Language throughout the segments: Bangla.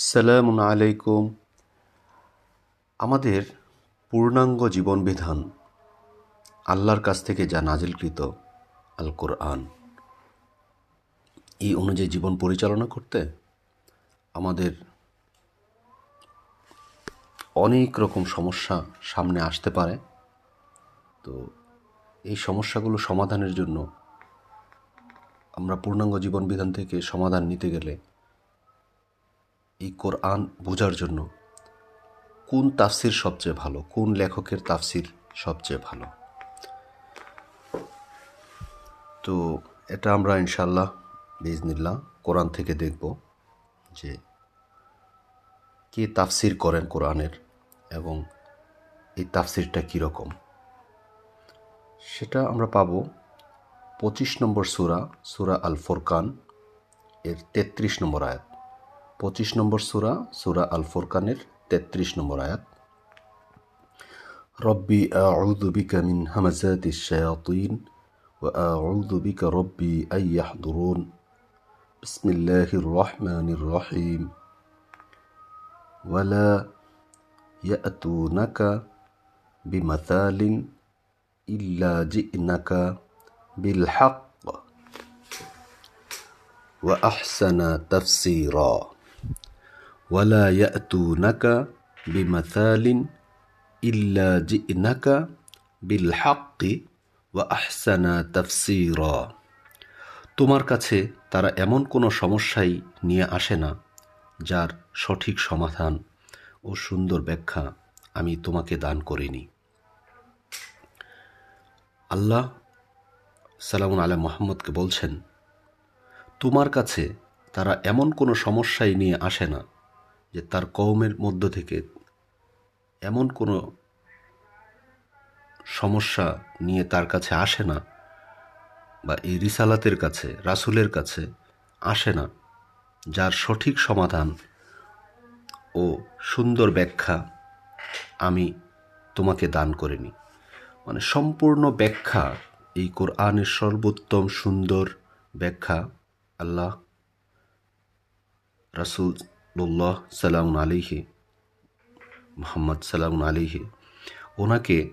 সালামুন আলাইকুম। আমাদের পূর্ণাঙ্গ জীবনবিধান আল্লাহর কাছ থেকে যা নাজিলকৃত আল কোরআন এই অনুযায়ী জীবন পরিচালনা করতে আমাদের অনেক রকম সমস্যা সামনে আসতে পারে। তো এই সমস্যাগুলো সমাধানের জন্য আমরা পূর্ণাঙ্গ জীবনবিধান থেকে সমাধান নিতে গেলে এই কোরআন বোঝার জন্য কোন তাফসির সবচেয়ে ভালো, কোন লেখকের তাফসির সবচেয়ে ভালো? তো এটা আমরা ইনশাল্লাহ বিজনিল্লাহ কোরআন থেকে দেখব যে কে তাফসির করেন কোরআনের এবং এই তাফসিরটা কীরকম সেটা আমরা পাব পঁচিশ নম্বর সুরা সুরা আল ফোরকান এর তেত্রিশ নম্বর আয়াত। পঁচিশ নম্বর সুরা সুরা আল ফোরকানের তেত্রিশ নম্বর আয়াত রব্বি আউযু বিকা মিন হামাজাতি শায়াতিন ওয়া আউযু বিকা রব্বি আন ইয়াহদুরুন বিসমিল্লাহির রহমানির রহিম ولا يأتونك بمثال إلا جئنك بالحق وأحسن تفسيرا ওয়ালা ইয়াতু নাকা বিমাথালিন ইল্লা জি নাকা বিল আহসানা তোমার কাছে তারা এমন কোনো সমস্যাই নিয়ে আসে না, যার সঠিক সমাধান ও সুন্দর ব্যাখ্যা আমি তোমাকে দান করিনি। আল্লাহ সালাম আলা মোহাম্মদকে বলছেন, তোমার কাছে তারা এমন কোনো সমস্যাই নিয়ে আসে না যে তার কৌমের মধ্য থেকে এমন কোনো সমস্যা নিয়ে তার কাছে আসে না বা এই রিসালাতের কাছে, রাসুলের কাছে আসে না, যার সঠিক সমাধান ও সুন্দর ব্যাখ্যা আমি তোমাকে দান করিনি। মানে সম্পূর্ণ ব্যাখ্যা এই কোরআনের সর্বোত্তম সুন্দর ব্যাখ্যা আল্লাহ রাসুল্লাহ সালাম আলিহি মোহাম্মদ সালাম আলিহি ওনাকে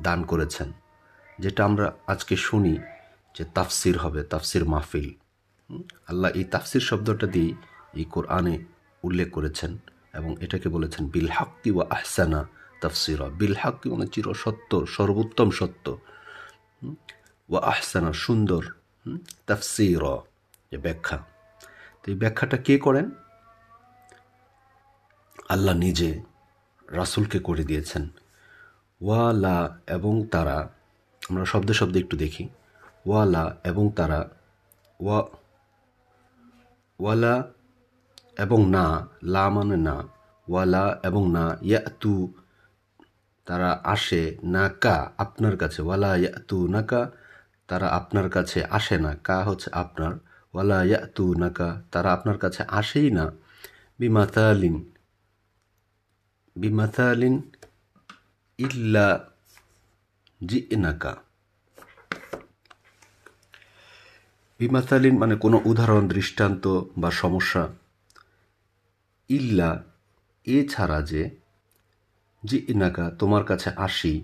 দান করেছেন। যেটা আমরা আজকে শুনি যে তাফসির হবে, তাফসির মাহফিল। আল্লাহ এই তাফসির শব্দটা দিয়ে এই কোরআনে উল্লেখ করেছেন এবং এটাকে বলেছেন, বিল হাক্কি ও আহসানা তাফসির। বিল হাক্কি মানে চির সত্য, সর্বোত্তম সত্য। ও আহসানা, সুন্দর। তাফসির ব্যাখ্যা। তো এই ব্যাখ্যাটা কে করেন? আল্লাহ নিজে রাসুলকে করে দিয়েছেন। ওয়ালা এবং তারা, আমরা শব্দে শব্দে একটু দেখি। ওয়ালা এবং তারা, ওয়া, ওয়ালা এবং না, লা মানে না। ওয়ালা এবং না, ইয়াতু, তারা আসে না কা, আপনার কাছে। ওয়ালা ইয়াতু না কা, তারা আপনার কাছে আসে না। কা হচ্ছে আপনার। ওয়ালা ইয়াতু না কা, তারা আপনার কাছে আসেই না। বিমাতালিন ইল্লা জি নাকা বিমাতালিন মানে কোনো উদাহরণ, দৃষ্টান্ত বা সমস্যা। ইল্লা এছাড়া যে জি ইনাকা তোমার কাছে আসি।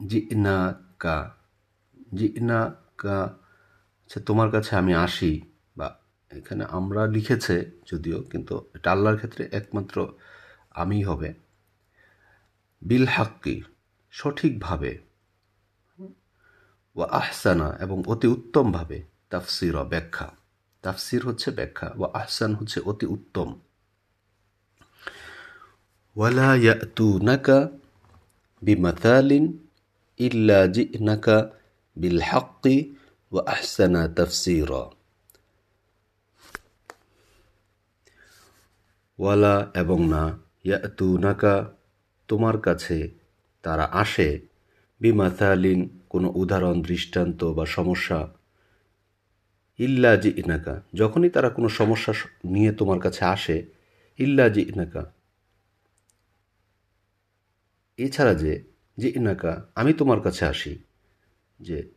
জি ইনাকা জি ইনাকা আচ্ছা তোমার কাছে আমি আসি। এখানে আমরা লিখেছে যদিও, কিন্তু এটা আল্লাহর ক্ষেত্রে একমাত্র আমি হবে। বিল হাক্কি, সঠিকভাবে ও আহসানা এবং অতি উত্তমভাবে তাফসির ব্যাখ্যা। তাফসির হচ্ছে ব্যাখ্যা ও আহসান হচ্ছে অতি উত্তম। ওয়ালা ইয়াতুনাকা বিমাতালিন ইল্লা জিনাকা বিল হাক্কি ও আহসানা তাফসির। ওয়ালা এবং না ইয়াতু নাকা তোমার কাছে তারা আসে। বিমাতালিন কোনো উদাহরণ, দৃষ্টান্ত বা সমস্যা। ইল্লা জি ইনাকা যখনই তারা কোনো সমস্যা নিয়ে তোমার কাছে আসে, ইল্লা জি ইনাকা এছাড়া যে যে ইনাকা আমি তোমার কাছে আসি। যে,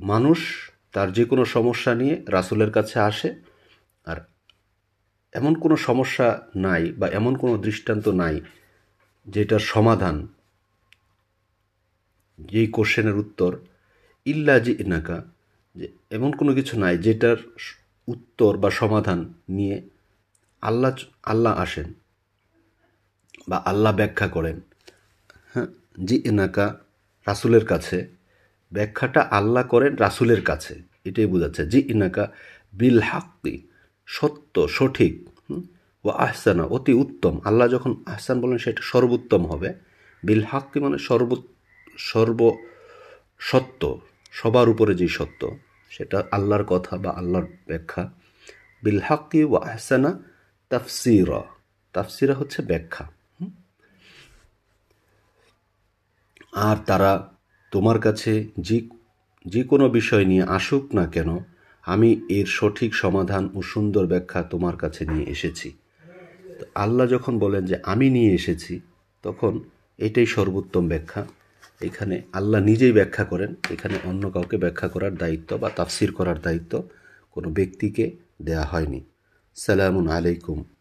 মানুষ তার যে কোনো সমস্যা নিয়ে রাসুলের কাছে আসে, আর এমন কোনো সমস্যা নাই বা এমন কোনো দৃষ্টান্ত নাই যেটার সমাধান যেই কোশ্চেনের উত্তর ইল্লা জি ইনাকা, যে এমন কোনো কিছু নাই যেটার উত্তর বা সমাধান নিয়ে আল্লাহ আল্লাহ আসেন বা আল্লাহ ব্যাখ্যা করেন। হ্যাঁ জি এনাকা রাসুলের কাছে, ব্যাখ্যাটা আল্লাহ করেন রাসুলের কাছে, এটাই বোঝাচ্ছে। জি ইনাকা বিল হাক্কি সত্য, সঠিক ও আহসানা, অতি উত্তম। আল্লাহ যখন আহসান বলেন, সেটা সর্বোত্তম হবে। বিল হাক্কি মানে সর্ব সর্ব সত্য সবার উপরে যে সত্য, সেটা আল্লাহর কথা বা আল্লাহর ব্যাখ্যা। বিল হাক্কি ও আহসানা তাফসিরা তাফসিরা হচ্ছে ব্যাখ্যা আর তারা তোমার কাছে যে যে কোনো বিষয় নিয়ে আসুক না কেন আমি এর সঠিক সমাধান ও সুন্দর ব্যাখ্যা তোমার কাছে নিয়ে এসেছি। তো আল্লাহ যখন বলেন যে আমি নিয়ে এসেছি, তখন এটাই সর্বোত্তম ব্যাখ্যা। এখানে আল্লাহ নিজেই ব্যাখ্যা করেন, এখানে অন্য কাউকে ব্যাখ্যা করার দায়িত্ব বা তাফসির করার দায়িত্ব কোনো ব্যক্তিকে দেয়া হয়নি। সালামুন আলাইকুম।